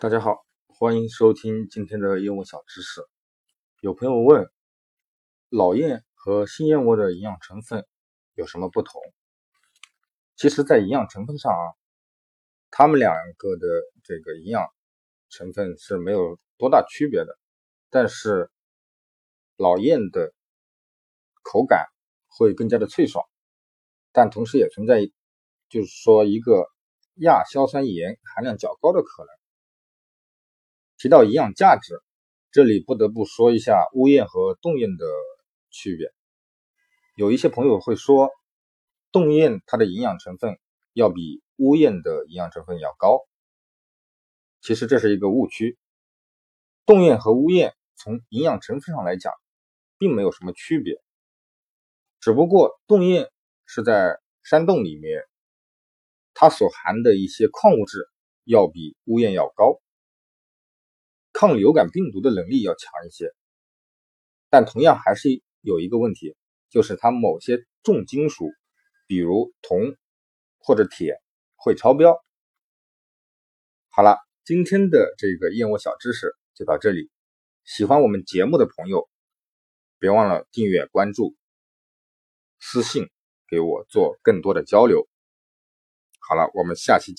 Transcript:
大家好，欢迎收听今天的燕窝小知识。有朋友问，老燕和新燕窝的营养成分有什么不同？其实，在营养成分上啊，它们两个的这个营养成分是没有多大区别的。但是，老燕的口感会更加的脆爽，但同时也存在，就是说一个亚硝酸盐含量较高的可能。提到营养价值，这里不得不说一下乌燕和冻燕的区别。有一些朋友会说，冻燕它的营养成分要比乌燕的营养成分要高，其实这是一个误区。冻燕和乌燕从营养成分上来讲，并没有什么区别，只不过冻燕是在山洞里面，它所含的一些矿物质要比乌燕要高。抗流感病毒的能力要强一些，但同样还是有一个问题，就是它某些重金属，比如铜或者铁会超标。好了，今天的这个燕窝小知识就到这里。喜欢我们节目的朋友，别忘了订阅关注，私信给我做更多的交流。好了，我们下期。